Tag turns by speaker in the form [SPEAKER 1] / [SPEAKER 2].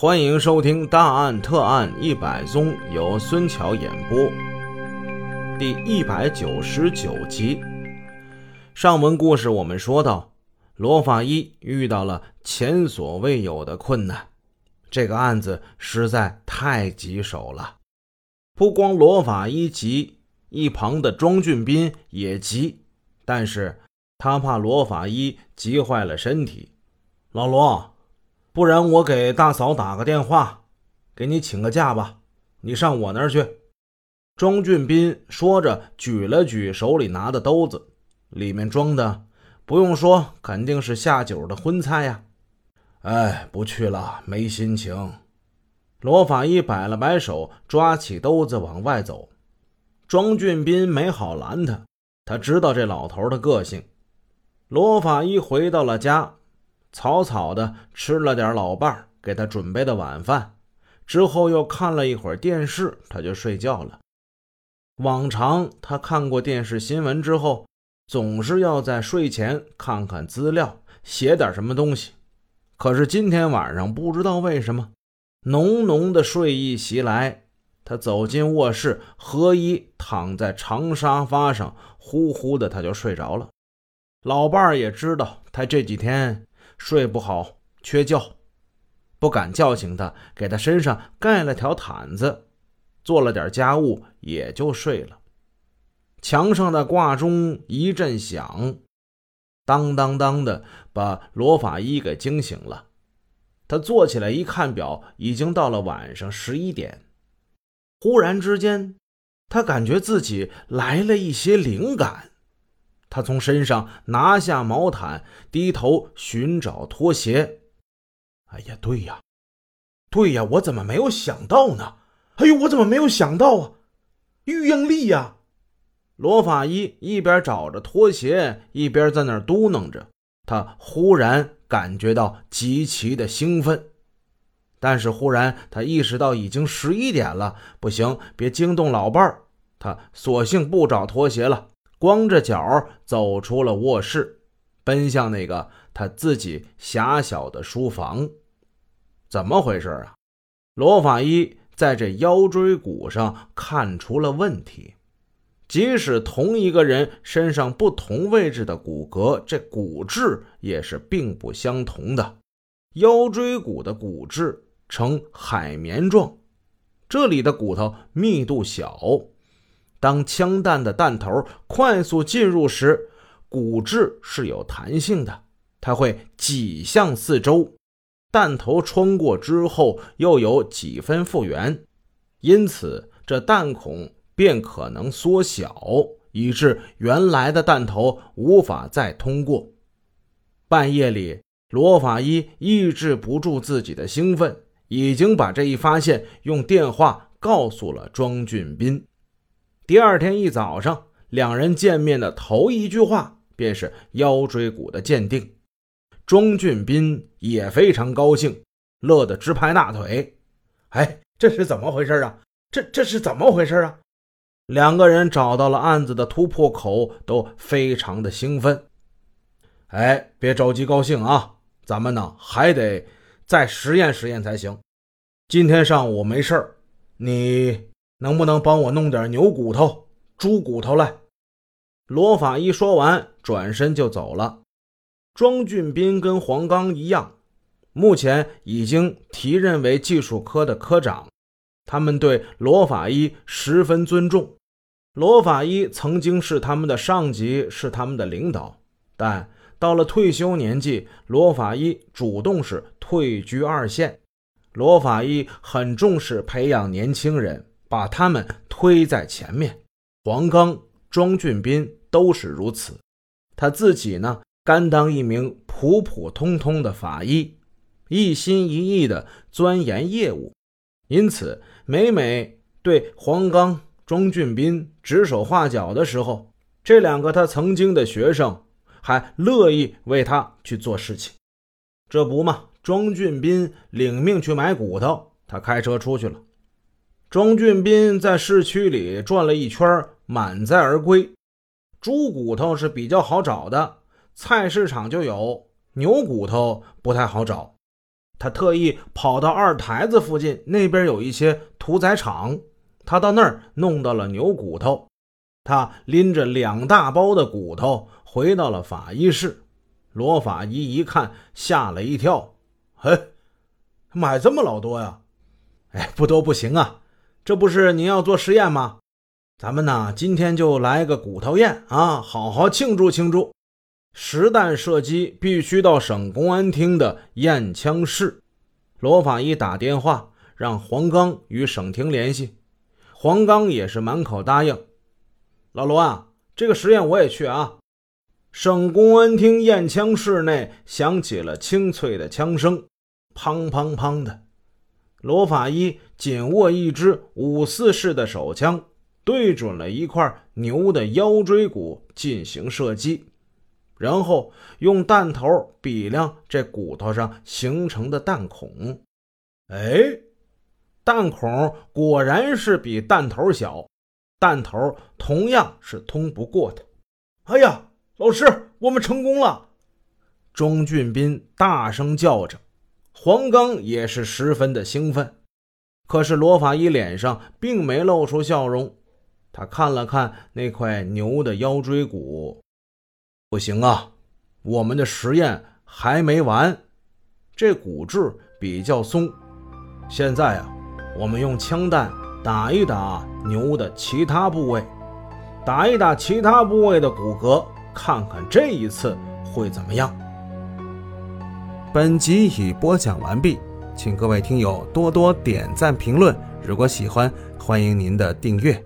[SPEAKER 1] 欢迎收听《大案特案一百宗》，由孙桥演播，第一百九十九集。上文故事我们说到，罗法医遇到了前所未有的困难，这个案子实在太棘手了。不光罗法医急，一旁的庄俊斌也急，但是他怕罗法医急坏了身体。老罗。不然我给大嫂打个电话，给你请个假吧。你上我那儿去。”庄俊斌说着，举了举手里拿的兜子，里面装的，不用说，肯定是下酒的荤菜呀。哎，不去了，没心情。罗法医摆了摆手，抓起兜子往外走。庄俊斌没好拦他，他知道这老头的个性。罗法医回到了家。草草的吃了点老伴儿给他准备的晚饭，之后又看了一会儿电视，他就睡觉了。往常他看过电视新闻之后，总是要在睡前看看资料，写点什么东西。可是今天晚上不知道为什么，浓浓的睡意袭来，他走进卧室，合衣躺在长沙发上，呼呼的他就睡着了。老伴儿也知道他这几天。睡不好，缺觉，不敢叫醒他，给他身上盖了条毯子，做了点家务，也就睡了。墙上的挂钟一阵响，当当当的，把罗法医给惊醒了。他坐起来一看表，已经到了晚上十一点。忽然之间，他感觉自己来了一些灵感。他从身上拿下毛毯，低头寻找拖鞋。哎呀，对呀，对呀，我怎么没有想到呢？哎呦，我怎么没有想到啊？玉英丽呀！罗法医一边找着拖鞋，一边在那儿嘟囔着。他忽然感觉到极其的兴奋，但是忽然他意识到已经十一点了，不行，别惊动老伴儿。他索性不找拖鞋了。光着脚走出了卧室，奔向那个他自己狭小的书房。怎么回事啊？罗法医在这腰椎骨上看出了问题。即使同一个人身上不同位置的骨骼，这骨质也是并不相同的。腰椎骨的骨质呈海绵状，这里的骨头密度小。当枪弹的弹头快速进入时，骨质是有弹性的，它会挤向四周。弹头穿过之后，又有几分复原，因此这弹孔便可能缩小，以致原来的弹头无法再通过。半夜里，罗法医抑制不住自己的兴奋，已经把这一发现用电话告诉了庄俊斌。第二天一早上，两人见面的头一句话便是腰椎骨的鉴定。庄俊斌也非常高兴，乐得直拍大腿。哎，这是怎么回事啊？这这是怎么回事啊？两个人找到了案子的突破口，都非常的兴奋。哎，别着急高兴啊，咱们呢还得再实验实验才行。今天上午没事儿，你。能不能帮我弄点牛骨头、猪骨头来？罗法医说完，转身就走了。庄俊斌跟黄刚一样，目前已经提任为技术科的科长，他们对罗法医十分尊重。罗法医曾经是他们的上级，是他们的领导，但到了退休年纪，罗法医主动是退居二线。罗法医很重视培养年轻人。把他们推在前面，黄刚、庄俊斌都是如此。他自己呢，甘当一名普普通通的法医，一心一意的钻研业务，因此每每对黄刚、庄俊斌指手画脚的时候，这两个他曾经的学生还乐意为他去做事情。这不嘛，庄俊斌领命去买骨头，他开车出去了。庄俊斌在市区里转了一圈，满载而归。猪骨头是比较好找的，菜市场就有；牛骨头不太好找。他特意跑到二台子附近，那边有一些屠宰场，他到那儿弄到了牛骨头。他拎着两大包的骨头回到了法医室。罗法医一看，吓了一跳：“嘿，买这么老多呀？哎，不多不行啊！这不是您要做实验吗？咱们呢，今天就来个骨头宴啊，好好庆祝庆祝。”实弹射击必须到省公安厅的验枪室。罗法医打电话让黄刚与省厅联系，黄刚也是满口答应。老罗啊，这个实验我也去啊。省公安厅验枪室内响起了清脆的枪声，砰砰砰的。罗法医紧握一支五四式的手枪，对准了一块牛的腰椎骨进行射击。然后用弹头比量这骨头上形成的弹孔，哎，弹孔果然是比弹头小，弹头同样是通不过的。哎呀，老师，我们成功了！钟俊斌大声叫着，黄刚也是十分的兴奋。可是罗法医脸上并没露出笑容，他看了看那块牛的腰椎骨。不行啊，我们的实验还没完。这骨质比较松，现在啊，我们用枪弹打一打牛的其他部位，打一打其他部位的骨骼，看看这一次会怎么样。
[SPEAKER 2] 本集已播讲完毕，请各位听友多多点赞评论。如果喜欢，欢迎您的订阅。